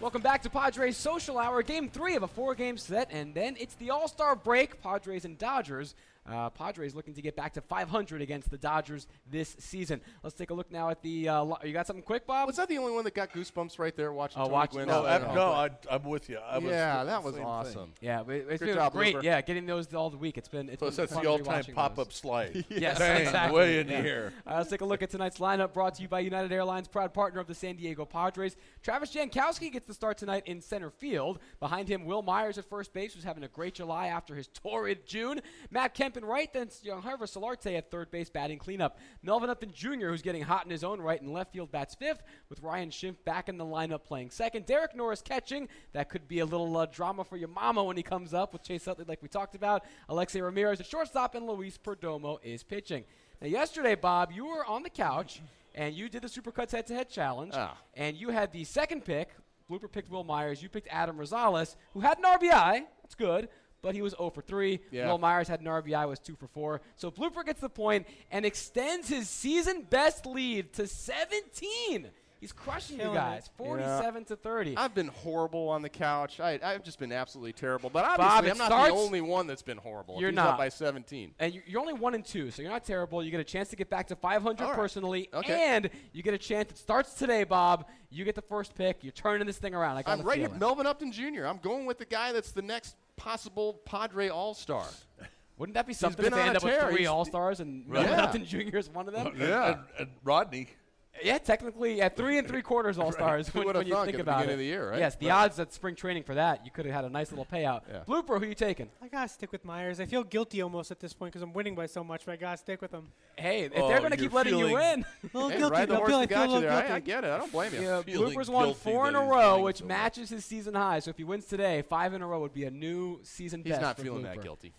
Welcome back to Padres Social Hour, game three of a four game set, and then it's the All Star break, Padres and Dodgers. Uh, Padres looking to get back to 500 against the Dodgers this season. Let's take a look now at the. Uh, li- you got something quick, Bob? Was that the only one that got goosebumps right there watching Oh, Tony watch- Gwynn? no, No, I, no I, I'm with you. I yeah, the that was awesome. thing. Yeah, but it's Good been job, great. Blooper. Yeah, getting those all the week. It's been. It's Plus, been that's the all-time pop-up slide. Yes, Bang, exactly. way in Yeah. the air. Uh, let's take a look at tonight's lineup brought to you by United Airlines, proud partner of the San Diego Padres. Travis Jankowski gets the start tonight in center field. Behind him, Wil Myers at first base, who's having a great July after his torrid June. Matt Kemp in right, then Harvard Solarte at third base batting cleanup. Melvin Upton Jr., who's getting hot in his own right in left field, bats fifth, with Ryan Schimpf back in the lineup playing second. Derek Norris catching. That could be a little uh, drama for your mama when he comes up with Chase Utley, like we talked about. Alexei Ramirez at shortstop, and Luis Perdomo is pitching. Now, yesterday, Bob, you were on the couch and you did the Supercuts head to head challenge, Ah. and you had the second pick. Blooper picked Wil Myers. You picked Adam Rosales, who had an RBI. That's good. But he was 0 for 3. Yeah. Wil Myers had an RBI, was 2 for 4. So Blooper gets the point and extends his season best lead to 17. He's crushing you Killing it. guys, 47 to 30. I've been horrible on the couch. I, I've just been absolutely terrible. But obviously, it I'm not the only one that's been horrible. You're not. up by 17. and you- you're only one and two, so you're not terrible. You get a chance to get back to 500 All right. personally, Okay. and you get a chance. It starts today, Bob. You get the first pick. You're turning this thing around. I got I'm a right here. Melvin Upton Jr. I'm going with the guy that's the next possible Padre All Star. Wouldn't that be something been if they on end a up with tear. three All Stars and Right. Melvin Yeah. Upton Jr. is one of them? Yeah. And, and Rodney. Yeah, technically at three and three quarters All Stars Who when, would've when you thunk think at the about beginning it. of the year, right? Yes, the Right. odds at spring training for that, you could have had a nice little payout. Yeah. Blooper, who you taking? I gotta stick with Myers. I feel guilty almost at this point because I'm winning by so much, but I gotta stick with him. Hey, if Oh, they're going to keep letting you feeling- win, A little Hey, guilty. ride the I horse feel, I feel a you little there. I, guilty. I get it. I don't blame you. yeah, Blooper's won four in a row, which so matches his season high. So if he wins today, five in a row would be a new season He's best. He's not for feeling Blooper. that guilty.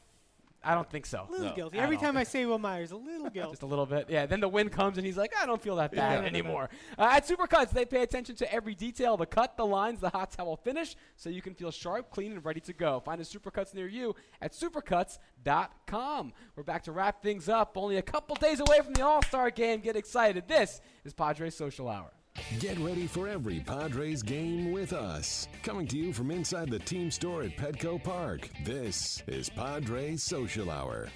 I don't think so. A little No, guilty. Every time I say Wil Myers, a little guilty. Just a little bit. Yeah, then the win comes and he's like, I don't feel that bad no, no, no. anymore. Uh, at Supercuts, they pay attention to every detail the cut, the lines, the hot towel finish, so you can feel sharp, clean, and ready to go. Find a Supercuts near you at supercuts.com. We're back to wrap things up. Only a couple days away from the All Star game. Get excited. This is Padres Social Hour. Get ready for every Padres game with us. Coming to you from inside the team store at Petco Park. This is Padres Social Hour.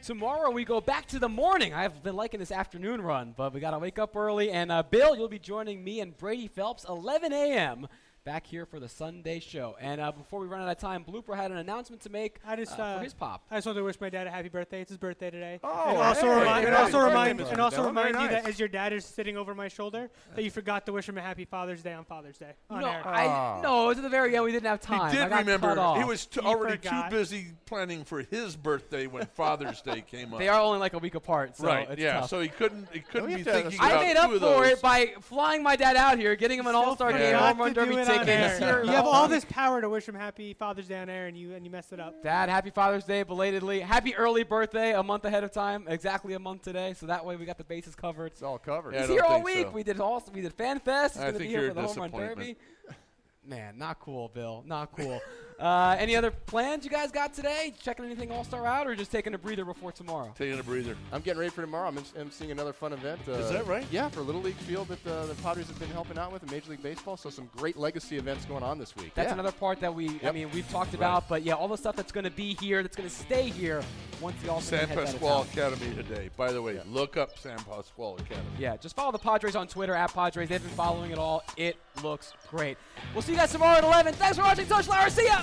tomorrow we go back to the morning. I've been liking this afternoon run, but we got to wake up early. And uh, Bill, you'll be joining me and Brady Phelps 11 a.m. back here for the Sunday show. And uh, before we run out of time, Blooper had an announcement to make I just uh, uh, for his pop. I just want to wish my dad a happy birthday. It's his birthday today. Oh, and also hey, remind, and also remind, and also remind Very you that as your dad is sitting over my shoulder, that you forgot to wish him a happy Father's Day on Father's Day. On No, air. I, no, it was at the very end. We didn't have time. He I did got remember. cut off. He was t- He already forgot. too busy planning for his birthday when Father's Day came up. They are only like a week apart, so right. it's yeah. tough. So he couldn't. He couldn't be have to have thinking a- I about made up for it by flying my dad out here, getting him an All Star game, home run derby do ticket. On air. You have all this power to wish him happy Father's Day on air, and you and you messed it up. Dad, happy Father's Day belatedly. Happy early birthday a month ahead of time, exactly a month today. So that way we got the bases covered. It's all covered. Yeah, He's here all week. so. We did all we did Fan Fest. He's I gonna be think here you're for the home run derby. Man, not cool, Bill. Not cool. uh, any other plans you guys got today? Checking anything All Star out, or just taking a breather before tomorrow? Taking a breather. I'm getting ready for tomorrow. I'm, in, I'm seeing another fun event. Uh, Is that right? Yeah, for Little League Field that uh, the Padres have been helping out with in Major League Baseball. So some great legacy events going on this week. That's yeah. another part that we. I mean, we've talked about, but yeah, all the stuff that's going to be here, that's going to stay here once the All Star San heads out of Pasqual town. Academy today. By the way, look up San Pasqual Academy. Yeah, just follow the Padres on Twitter at Padres. They've been following it all. It looks great. We'll see you guys tomorrow at 11. Thanks for watching Touch Flower. See ya.